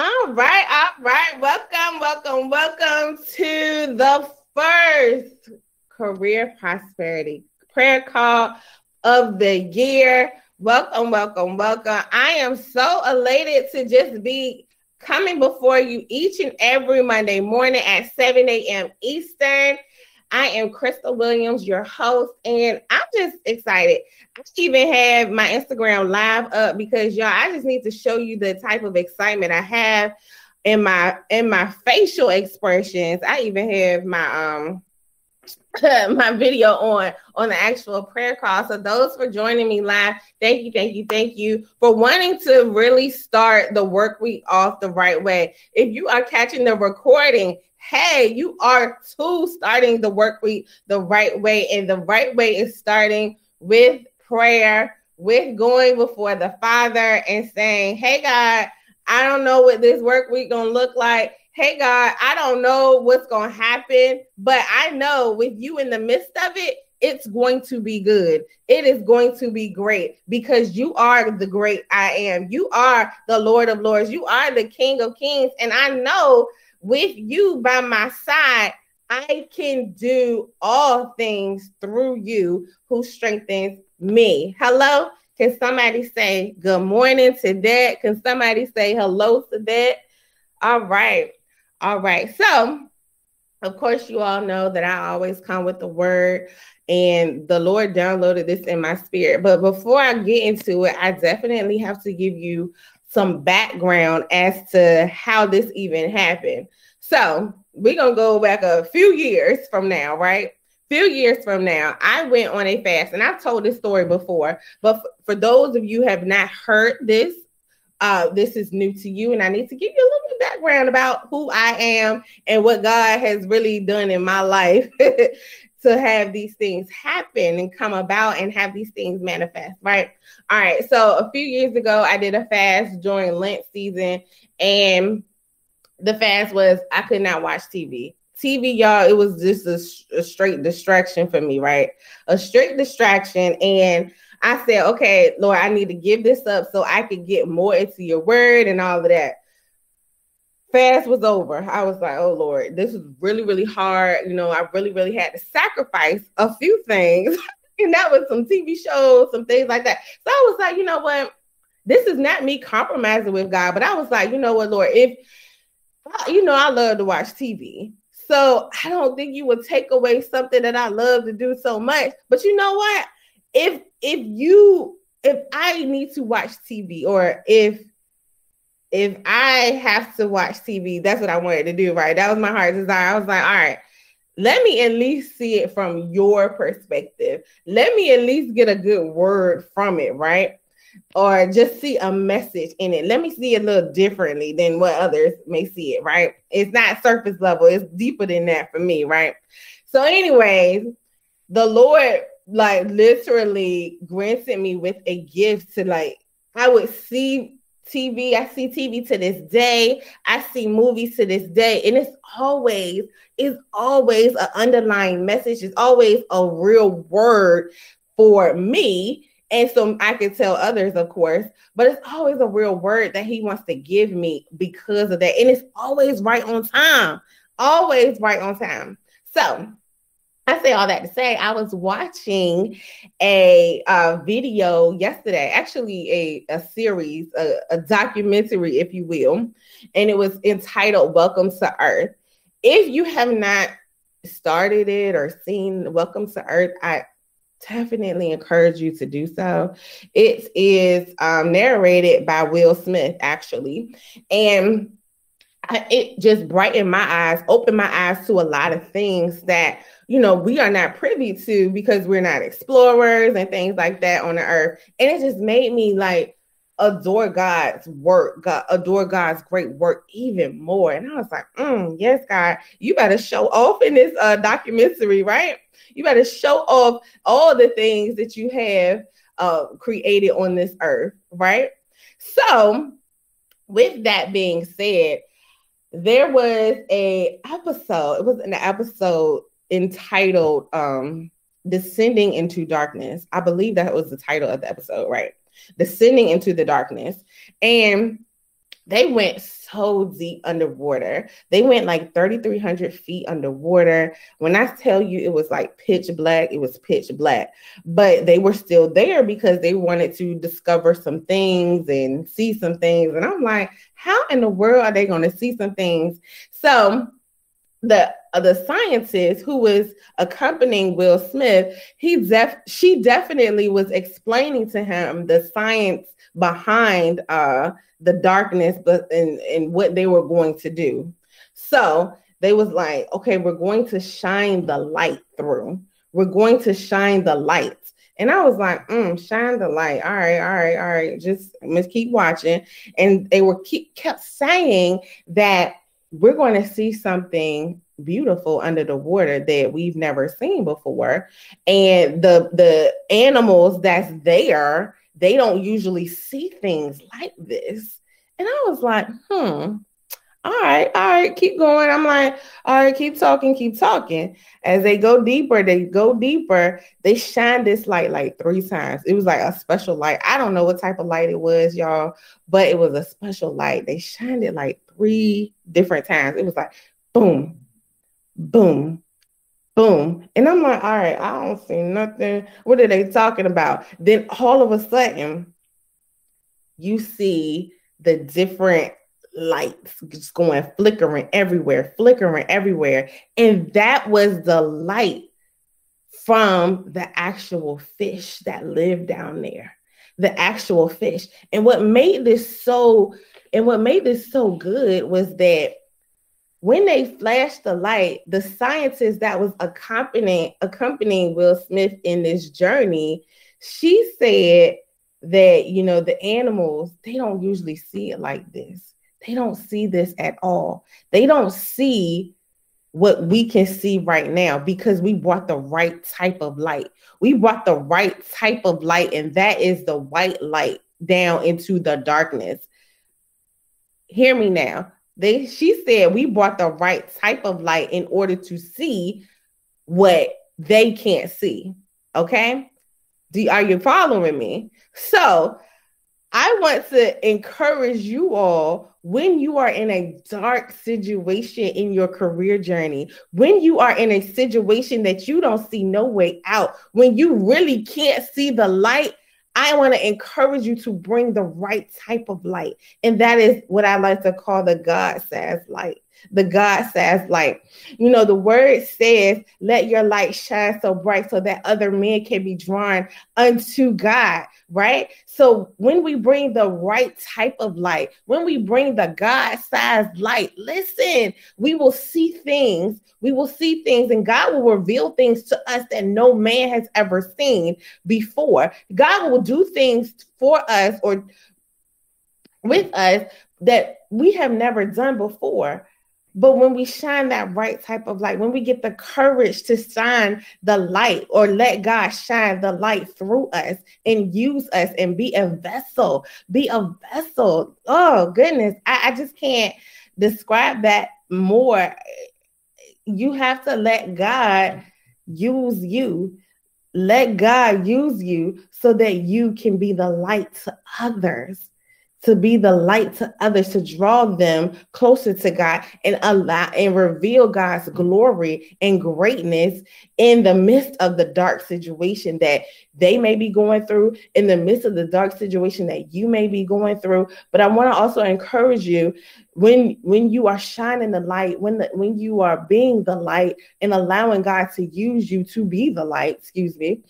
All right, all right. Welcome, welcome, welcome to the first career prosperity prayer call of the year. Welcome, welcome, welcome. I am so elated to just be coming before you each and every Monday morning at 7 a.m. Eastern. I am Crystal Williams, your host, and I'm just excited. I even have my Instagram live up because y'all, I just need to show you the type of excitement I have in my in my facial expressions. I even have my um my video on on the actual prayer call. So those for joining me live, thank you, thank you, thank you for wanting to really start the work week off the right way. If you are catching the recording, hey, you are too starting the work week the right way. And the right way is starting with prayer, with going before the Father and saying, Hey, God, I don't know what this work week gonna look like. Hey, God, I don't know what's gonna happen, but I know with you in the midst of it, it's going to be good. It is going to be great because you are the great I am. You are the Lord of Lords. You are the King of Kings. And I know with you by my side, I can do all things through you who strengthens me. Hello? Can somebody say good morning to that? Can somebody say hello to that? All right. All right. So, of course, you all know that I always come with the word, and the Lord downloaded this in my spirit. But before I get into it, I definitely have to give you some background as to how this even happened. So we're gonna go back a few years from now, right? Few years from now, I went on a fast, and I've told this story before, but for those of you have not heard this, uh, this is new to you, and I need to give you a little bit background about who I am and what God has really done in my life to have these things happen and come about and have these things manifest, right? All right. So a few years ago, I did a fast during Lent season, and the fast was I could not watch TV. TV, y'all, it was just a, a straight distraction for me, right? A straight distraction. And I said, okay, Lord, I need to give this up so I could get more into your word and all of that fast was over, I was like, oh Lord, this is really, really hard. You know, I really, really had to sacrifice a few things. and that was some TV shows, some things like that. So I was like, you know what? This is not me compromising with God, but I was like, you know what, Lord, if you know, I love to watch TV. So I don't think you would take away something that I love to do so much. But you know what? If if you if I need to watch TV or if if I have to watch TV, that's what I wanted to do, right? That was my heart desire. I was like, all right, let me at least see it from your perspective. Let me at least get a good word from it, right? Or just see a message in it. Let me see it a little differently than what others may see it, right? It's not surface level, it's deeper than that for me, right? So, anyways, the Lord like literally granted me with a gift to like I would see TV. I see TV to this day. I see movies to this day. And it's always, it's always an underlying message. It's always a real word for me. And so I can tell others, of course, but it's always a real word that he wants to give me because of that. And it's always right on time. Always right on time. So I say all that to say I was watching a uh, video yesterday, actually a, a series, a, a documentary, if you will, and it was entitled Welcome to Earth. If you have not started it or seen Welcome to Earth, I definitely encourage you to do so. It is um, narrated by Will Smith, actually. And it just brightened my eyes, opened my eyes to a lot of things that you know, we are not privy to because we're not explorers and things like that on the earth. And it just made me like, adore God's work, God, adore God's great work even more. And I was like, mm, yes, God, you better show off in this uh, documentary, right? You better show off all the things that you have uh, created on this earth, right? So, with that being said, there was a episode. It was an episode entitled um, "Descending into Darkness." I believe that was the title of the episode, right? Descending into the darkness, and they went so deep underwater. They went like 3,300 feet underwater. When I tell you it was like pitch black, it was pitch black, but they were still there because they wanted to discover some things and see some things. And I'm like, how in the world are they going to see some things? So the the scientist who was accompanying Will Smith, he def she definitely was explaining to him the science behind uh the darkness, but and and what they were going to do. So they was like, okay, we're going to shine the light through. We're going to shine the light. And I was like, mm, shine the light. All right, all right, all right. Just let's keep watching. And they were keep kept saying that we're going to see something beautiful under the water that we've never seen before. And the the animals that's there they don't usually see things like this. And I was like, hmm, all right, all right, keep going. I'm like, all right, keep talking, keep talking. As they go deeper, they go deeper. They shine this light like three times. It was like a special light. I don't know what type of light it was, y'all, but it was a special light. They shined it like three different times. It was like boom, boom, boom. And I'm like, all right, I don't see nothing. What are they talking about? Then all of a sudden, you see the different lights just going flickering everywhere, flickering everywhere. And that was the light from the actual fish that lived down there, the actual fish. And what made this so and what made this so good was that when they flashed the light, the scientist that was accompanying accompanying Will Smith in this journey, she said that you know the animals they don't usually see it like this. They don't see this at all. They don't see what we can see right now because we brought the right type of light. We brought the right type of light, and that is the white light down into the darkness. Hear me now they she said we brought the right type of light in order to see what they can't see. Okay. Do, are you following me? So I want to encourage you all when you are in a dark situation in your career journey, when you are in a situation that you don't see no way out, when you really can't see the light, I want to encourage you to bring the right type of light. And that is what I like to call the God says light. The God says light. You know, the word says, let your light shine so bright so that other men can be drawn unto God, right? So when we bring the right type of light, when we bring the God sized light, listen, we will see things we will see things and God will reveal things to us that no man has ever seen before. God will do things for us or with us that we have never done before. But when we shine that right type of light, when we get the courage to shine the light or let God shine the light through us and use us and be a vessel, be a vessel. Oh, goodness. I, I just can't describe that more you have to let God use you. Let God use you so that you can be the light to others to be the light to others, to draw them closer to God and allow and reveal God's glory and greatness in the midst of the dark situation that they may be going through, in the midst of the dark situation that you may be going through. But I want to also encourage you when when you are shining the light, when the, when you are being the light and allowing God to use you to be the light, excuse me,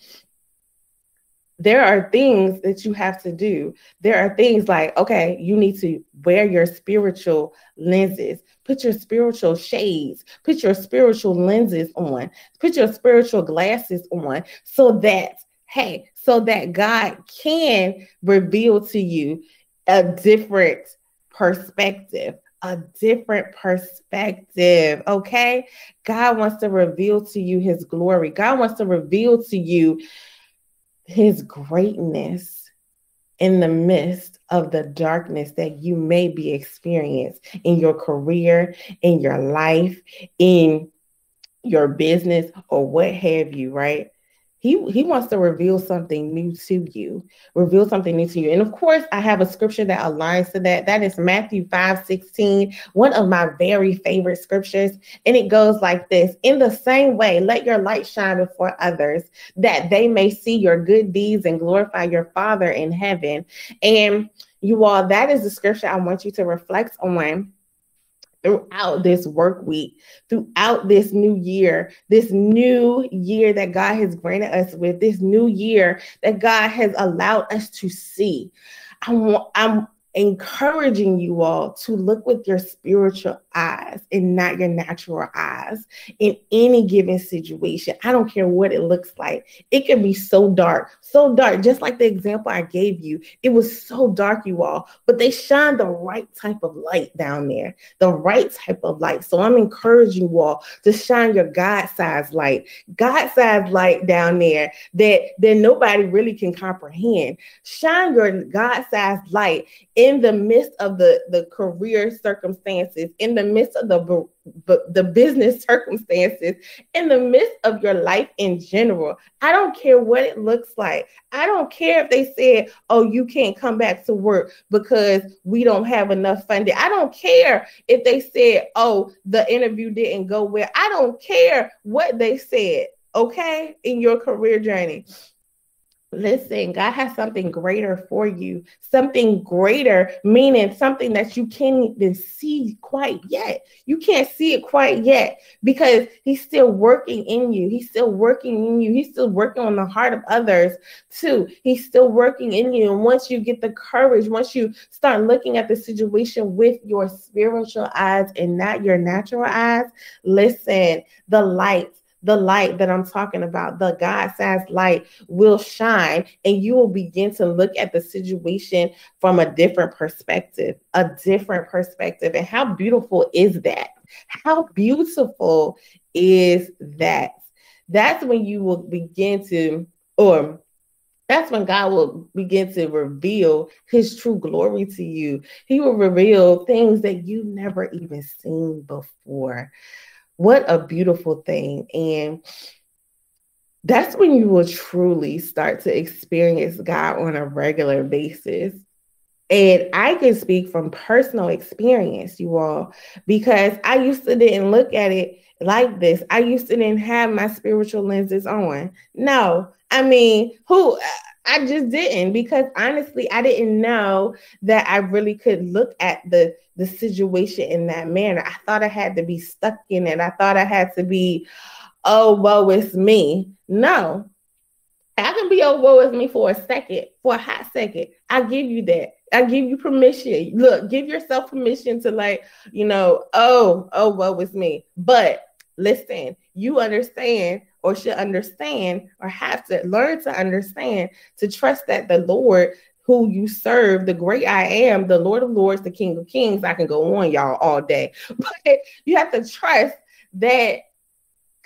there are things that you have to do. There are things like, okay, you need to wear your spiritual lenses, put your spiritual shades, put your spiritual lenses on, put your spiritual glasses on, so that, hey, so that God can reveal to you a different perspective a different perspective. Okay. God wants to reveal to you his glory. God wants to reveal to you his greatness in the midst of the darkness that you may be experiencing in your career, in your life, in your business, or what have you, right? He he wants to reveal something new to you reveal something new to you. And of course i have a scripture that aligns to that. That is matthew 5 16 one of my very favorite scriptures. And it goes like this in the same way let your light shine before others that they may see your good deeds and glorify your father in heaven. And you all that is the scripture i want you to reflect on throughout this work week, throughout this new year, this new year that God has granted us with, this new year that God has allowed us to see. I'm, I'm encouraging you all to look with your spiritual eyes and not your natural eyes in any given situation. I don't care what it looks like. It can be so dark, so dark, just like the example I gave you. It was so dark, you all, but they shine the right type of light down there, the right type of light. So I'm encouraging you all to shine your God sized light, God sized light down there that, that nobody really can comprehend. Shine your God sized light in the midst of the, the career circumstances, in the midst of the, the business circumstances, in the midst of your life in general. I don't care what it looks like. I don't care if they said, oh, you can't come back to work because we don't have enough funding. I don't care if they said, oh, the interview didn't go well. I don't care what they said, okay, in your career journey. Listen, God has something greater for you. Something greater, meaning something that you can't even see quite yet. You can't see it quite yet because He's still working in you. He's still working in you. He's still working on the heart of others too. He's still working in you. And once you get the courage, once you start looking at the situation with your spiritual eyes and not your natural eyes, listen, the light the light that I'm talking about, the God sized light will shine, and you will begin to look at the situation from a different perspective, a different perspective. And how beautiful is that? How beautiful is that? That's when you will begin to, or that's when God will begin to reveal his true glory to you. He will reveal things that you've never even seen before. What a beautiful thing. And that's when you will truly start to experience God on a regular basis. And I can speak from personal experience, you all, because I used to didn't look at it like this. I used to didn't have my spiritual lenses on. No, I mean, who I just didn't because honestly, I didn't know that I really could look at the the situation in that manner. I thought I had to be stuck in it. I thought I had to be, oh, woe it's me. No, I can be oh, woe it's me for a second, for a hot second. I give you that. I give you permission. Look, give yourself permission to like, you know, oh, oh, woe it's me. But listen, you understand or should understand or have to learn to understand to trust that the Lord who you serve, the great I am, the Lord of Lords, the King of Kings. I can go on, y'all, all day. But you have to trust that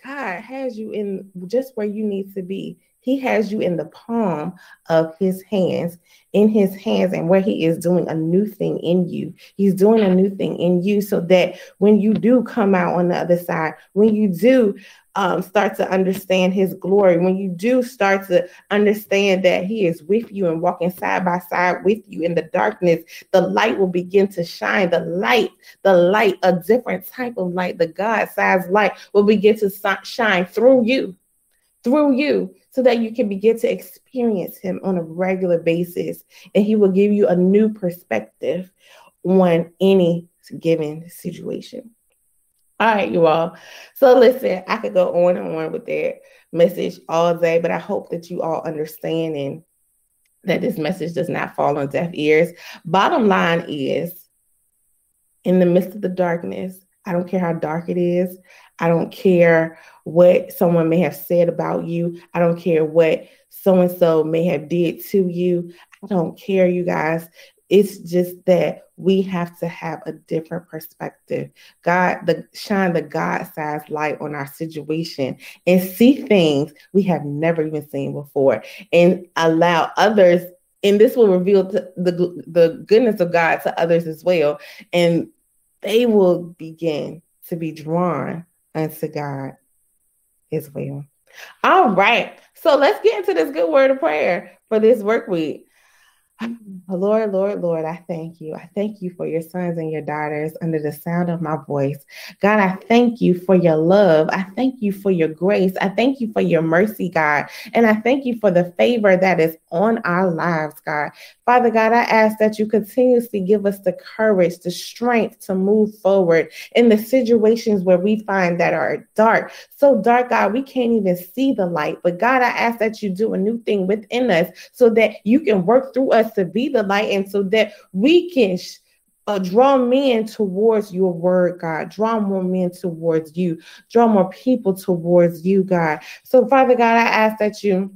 God has you in just where you need to be. He has you in the palm of his hands, in his hands, and where he is doing a new thing in you. He's doing a new thing in you so that when you do come out on the other side, when you do um, start to understand his glory, when you do start to understand that he is with you and walking side by side with you in the darkness, the light will begin to shine. The light, the light, a different type of light, the God sized light will begin to shine through you, through you, so that you can begin to experience him on a regular basis. And he will give you a new perspective on any given situation. All right, you all. So listen, I could go on and on with that message all day, but I hope that you all understand and that this message does not fall on deaf ears. Bottom line is, in the midst of the darkness, I don't care how dark it is. I don't care what someone may have said about you. I don't care what so and so may have did to you. I don't care, you guys. it's just that we have to have a different perspective. God, the shine the God-sized light on our situation and see things we have never even seen before, and allow others. And this will reveal the the goodness of God to others as well, and they will begin to be drawn unto God as well. All right, so let's get into this good word of prayer for this work week. Lord, Lord, Lord, I thank you. I thank you for your sons and your daughters under the sound of my voice. God, I thank you for your love. I thank you for your grace. I thank you for your mercy, God. And I thank you for the favor that is on our lives, God. Father God, I ask that you continuously give us the courage, the strength to move forward in the situations where we find that are dark. So dark, God, we can't even see the light. But God, I ask that you do a new thing within us so that you can work through us to be the light and so that we can uh, draw men towards your word, God. Draw more men towards you. Draw more people towards you, God. So, Father God, I ask that you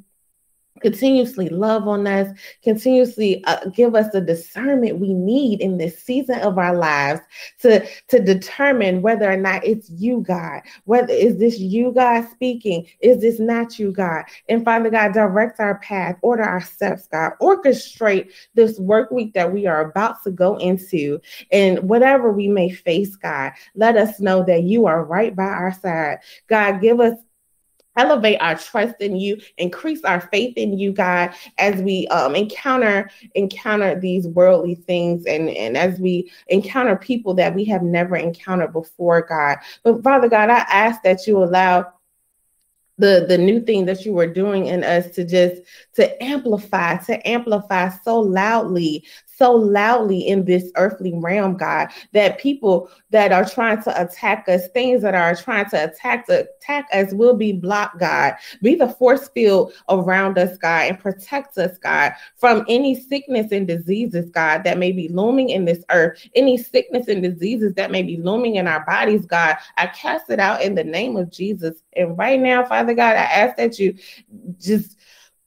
continuously love on us, continuously uh, give us the discernment we need in this season of our lives to, to determine whether or not it's you, God. Whether is this you, God, speaking? Is this not you, God? And Father God, direct our path, order our steps, God. Orchestrate this work week that we are about to go into. And whatever we may face, God, let us know that you are right by our side. God, give us elevate our trust in you increase our faith in you god as we um, encounter encounter these worldly things and and as we encounter people that we have never encountered before god. But father god i ask that you allow the the new thing that you were doing in us to just to amplify to amplify so loudly so loudly in this earthly realm, God, that people that are trying to attack us, things that are trying to attack attack us will be blocked, God. Be the force field around us, God, and protect us, God, from any sickness and diseases, God, that may be looming in this earth, any sickness and diseases that may be looming in our bodies, God. I cast it out in the name of Jesus. And right now, Father God, I ask that you just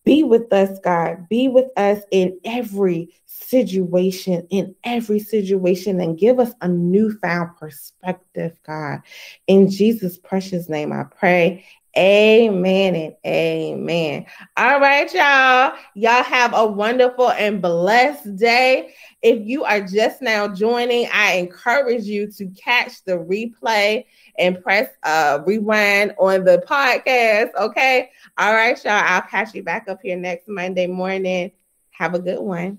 be with us, God. Be with us in every situation, in every situation, and give us a newfound perspective, God. In Jesus' precious name, I pray. Amen and amen. All right, y'all. Y'all have a wonderful and blessed day. If you are just now joining, I encourage you to catch the replay and press uh rewind on the podcast. Okay. All right, y'all. I'll catch you back up here next Monday morning. Have a good one.